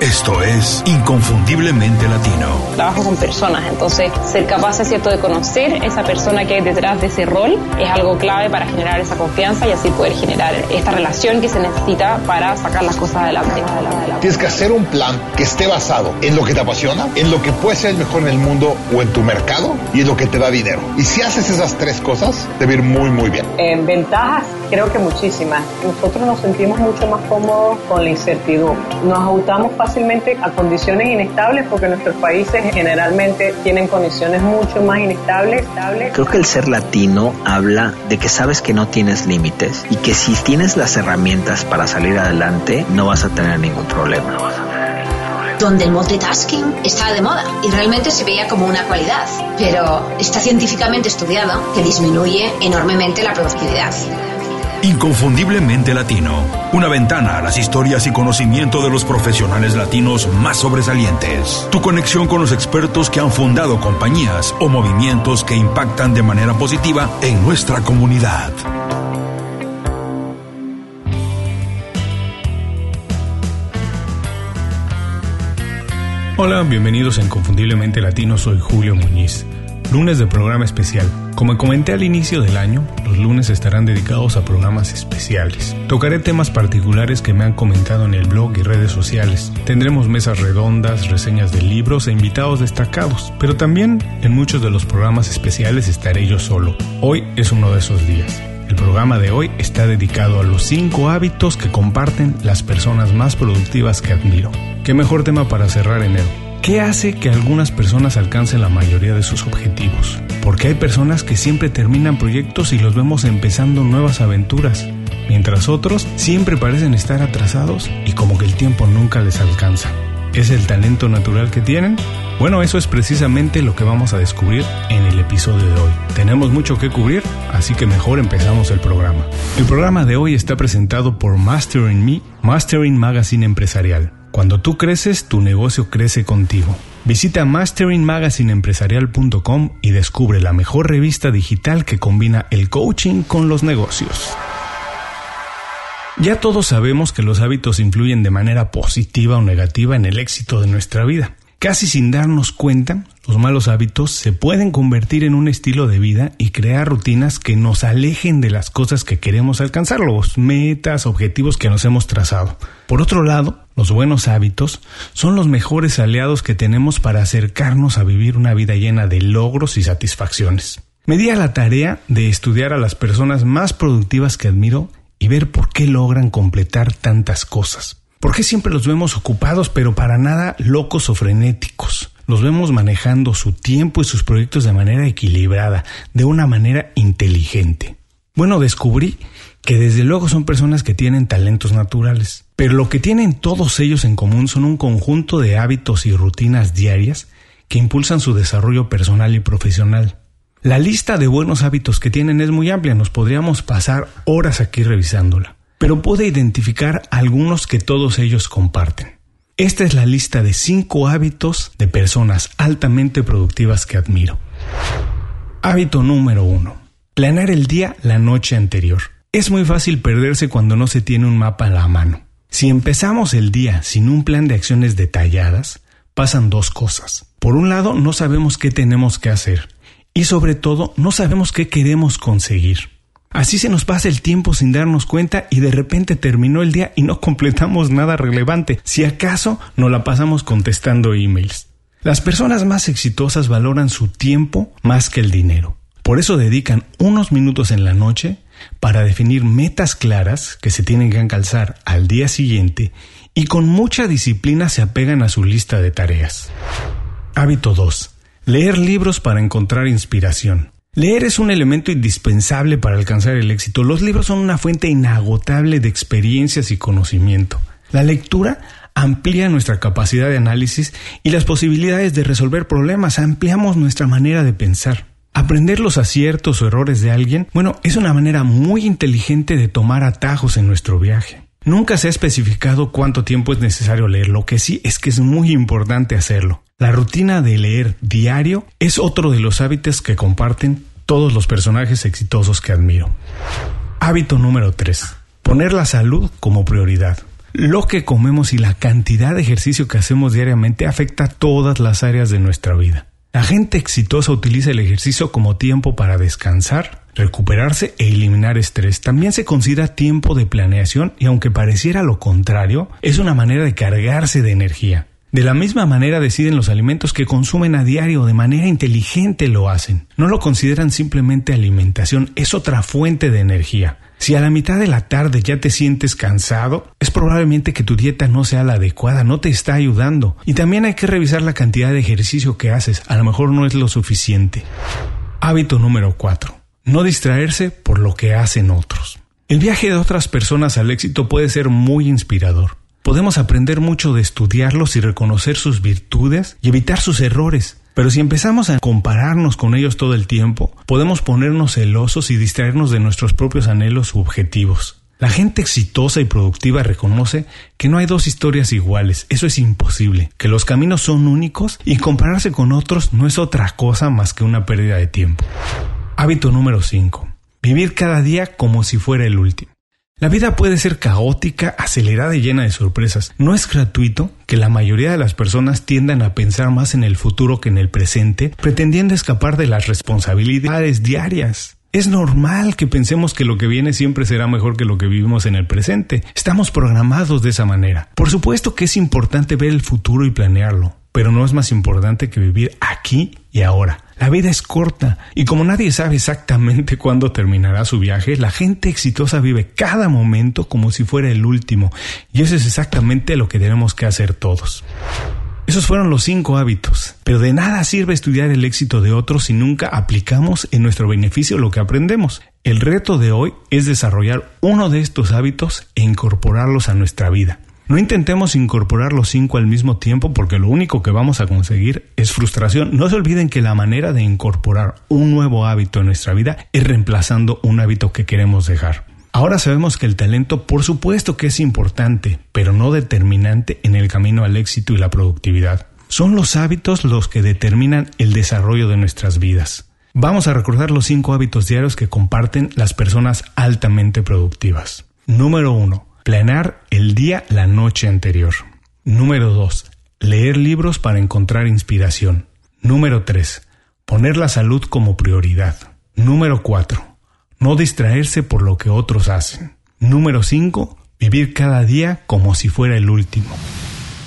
Esto es Inconfundiblemente Latino. Trabajo con personas, entonces ser capaz, es cierto, de conocer esa persona que hay detrás de ese rol es algo clave para generar esa confianza y así poder generar esta relación que se necesita para sacar las cosas adelante. Tienes que hacer un plan que esté basado en lo que te apasiona, en lo que puede ser el mejor en el mundo o en tu mercado y en lo que te da dinero. Y si haces esas tres cosas, te va a ir muy, muy bien. En ventajas, creo que muchísimas. Nosotros nos sentimos mucho más cómodos con la incertidumbre. Nos ajustamos fácilmente a condiciones inestables porque nuestros países generalmente tienen condiciones mucho más inestables. Creo que el ser latino habla de que sabes que no tienes límites y que si tienes las herramientas para salir adelante no vas a tener ningún problema. donde el multitasking estaba de moda y realmente se veía como una cualidad, pero está científicamente estudiado que disminuye enormemente la productividad. Inconfundiblemente Latino. Una ventana a las historias y conocimiento de los profesionales latinos más sobresalientes. Tu conexión con los expertos que han fundado compañías o movimientos que impactan de manera positiva en nuestra comunidad. Hola, bienvenidos a Inconfundiblemente Latino, soy Julio Muñiz. Lunes de programa especial. Como comenté al inicio del año, los lunes estarán dedicados a programas especiales. Tocaré temas particulares que me han comentado en el blog y redes sociales. Tendremos mesas redondas, reseñas de libros e invitados destacados, pero también en muchos de los programas especiales estaré yo solo. Hoy es uno de esos días. El programa de hoy está dedicado a los 5 hábitos que comparten las personas más productivas que admiro. ¿Qué mejor tema para cerrar enero? ¿Qué hace que algunas personas alcancen la mayoría de sus objetivos? Porque hay personas que siempre terminan proyectos y los vemos empezando nuevas aventuras, mientras otros siempre parecen estar atrasados y como que el tiempo nunca les alcanza. ¿Es el talento natural que tienen? Bueno, eso es precisamente lo que vamos a descubrir en el episodio de hoy. Tenemos mucho que cubrir, así que mejor empezamos el programa. El programa de hoy está presentado por Mastering Me, Mastering Magazine Empresarial. Cuando tú creces, tu negocio crece contigo. Visita masteringmagazineempresarial.com y descubre la mejor revista digital que combina el coaching con los negocios. Ya todos sabemos que los hábitos influyen de manera positiva o negativa en el éxito de nuestra vida. Casi sin darnos cuenta, los malos hábitos se pueden convertir en un estilo de vida y crear rutinas que nos alejen de las cosas que queremos alcanzar, los metas, objetivos que nos hemos trazado. Por otro lado, los buenos hábitos son los mejores aliados que tenemos para acercarnos a vivir una vida llena de logros y satisfacciones. Me di a la tarea de estudiar a las personas más productivas que admiro y ver por qué logran completar tantas cosas. ¿Por qué siempre los vemos ocupados pero para nada locos o frenéticos? Los vemos manejando su tiempo y sus proyectos de manera equilibrada, de una manera inteligente. Bueno, descubrí que desde luego son personas que tienen talentos naturales, pero lo que tienen todos ellos en común son un conjunto de hábitos y rutinas diarias que impulsan su desarrollo personal y profesional. La lista de buenos hábitos que tienen es muy amplia, nos podríamos pasar horas aquí revisándola pero pude identificar algunos que todos ellos comparten. Esta es la lista de 5 hábitos de personas altamente productivas que admiro. Hábito número 1. Planear el día la noche anterior. Es muy fácil perderse cuando no se tiene un mapa a la mano. Si empezamos el día sin un plan de acciones detalladas, pasan dos cosas. Por un lado, no sabemos qué tenemos que hacer y sobre todo no sabemos qué queremos conseguir. Así se nos pasa el tiempo sin darnos cuenta y de repente terminó el día y no completamos nada relevante. Si acaso nos la pasamos contestando emails. Las personas más exitosas valoran su tiempo más que el dinero. Por eso dedican unos minutos en la noche para definir metas claras que se tienen que alcanzar al día siguiente y con mucha disciplina se apegan a su lista de tareas. Hábito 2. Leer libros para encontrar inspiración. Leer es un elemento indispensable para alcanzar el éxito. Los libros son una fuente inagotable de experiencias y conocimiento. La lectura amplía nuestra capacidad de análisis y las posibilidades de resolver problemas, ampliamos nuestra manera de pensar. Aprender los aciertos o errores de alguien, bueno, es una manera muy inteligente de tomar atajos en nuestro viaje. Nunca se ha especificado cuánto tiempo es necesario leer, lo que sí es que es muy importante hacerlo. La rutina de leer diario es otro de los hábitos que comparten todos los personajes exitosos que admiro. Hábito número 3. Poner la salud como prioridad. Lo que comemos y la cantidad de ejercicio que hacemos diariamente afecta todas las áreas de nuestra vida. La gente exitosa utiliza el ejercicio como tiempo para descansar, recuperarse e eliminar estrés. También se considera tiempo de planeación y aunque pareciera lo contrario, es una manera de cargarse de energía. De la misma manera deciden los alimentos que consumen a diario, de manera inteligente lo hacen. No lo consideran simplemente alimentación, es otra fuente de energía. Si a la mitad de la tarde ya te sientes cansado, es probablemente que tu dieta no sea la adecuada, no te está ayudando. Y también hay que revisar la cantidad de ejercicio que haces, a lo mejor no es lo suficiente. Hábito número 4. No distraerse por lo que hacen otros. El viaje de otras personas al éxito puede ser muy inspirador. Podemos aprender mucho de estudiarlos y reconocer sus virtudes y evitar sus errores. Pero si empezamos a compararnos con ellos todo el tiempo, podemos ponernos celosos y distraernos de nuestros propios anhelos u objetivos. La gente exitosa y productiva reconoce que no hay dos historias iguales, eso es imposible, que los caminos son únicos y compararse con otros no es otra cosa más que una pérdida de tiempo. Hábito número 5. Vivir cada día como si fuera el último. La vida puede ser caótica, acelerada y llena de sorpresas. No es gratuito que la mayoría de las personas tiendan a pensar más en el futuro que en el presente, pretendiendo escapar de las responsabilidades diarias. Es normal que pensemos que lo que viene siempre será mejor que lo que vivimos en el presente. Estamos programados de esa manera. Por supuesto que es importante ver el futuro y planearlo, pero no es más importante que vivir aquí y ahora. La vida es corta y como nadie sabe exactamente cuándo terminará su viaje, la gente exitosa vive cada momento como si fuera el último y eso es exactamente lo que tenemos que hacer todos. Esos fueron los cinco hábitos, pero de nada sirve estudiar el éxito de otros si nunca aplicamos en nuestro beneficio lo que aprendemos. El reto de hoy es desarrollar uno de estos hábitos e incorporarlos a nuestra vida. No intentemos incorporar los cinco al mismo tiempo porque lo único que vamos a conseguir es frustración. No se olviden que la manera de incorporar un nuevo hábito en nuestra vida es reemplazando un hábito que queremos dejar. Ahora sabemos que el talento por supuesto que es importante, pero no determinante en el camino al éxito y la productividad. Son los hábitos los que determinan el desarrollo de nuestras vidas. Vamos a recordar los cinco hábitos diarios que comparten las personas altamente productivas. Número 1 Planear el día la noche anterior. Número 2. Leer libros para encontrar inspiración. Número 3. Poner la salud como prioridad. Número 4. No distraerse por lo que otros hacen. Número 5. Vivir cada día como si fuera el último.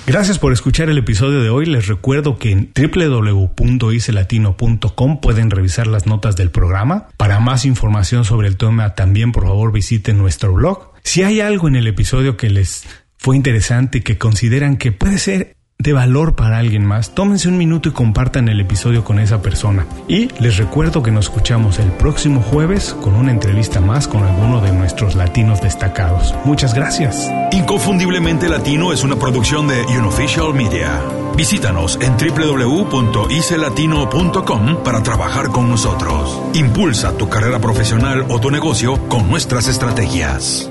Gracias por escuchar el episodio de hoy. Les recuerdo que en www.icelatino.com pueden revisar las notas del programa. Para más información sobre el tema también por favor visiten nuestro blog si hay algo en el episodio que les fue interesante y que consideran que puede ser de valor para alguien más, tómense un minuto y compartan el episodio con esa persona. Y les recuerdo que nos escuchamos el próximo jueves con una entrevista más con alguno de nuestros latinos destacados. Muchas gracias. Inconfundiblemente Latino es una producción de Unofficial Media. Visítanos en www.icelatino.com para trabajar con nosotros. Impulsa tu carrera profesional o tu negocio con nuestras estrategias.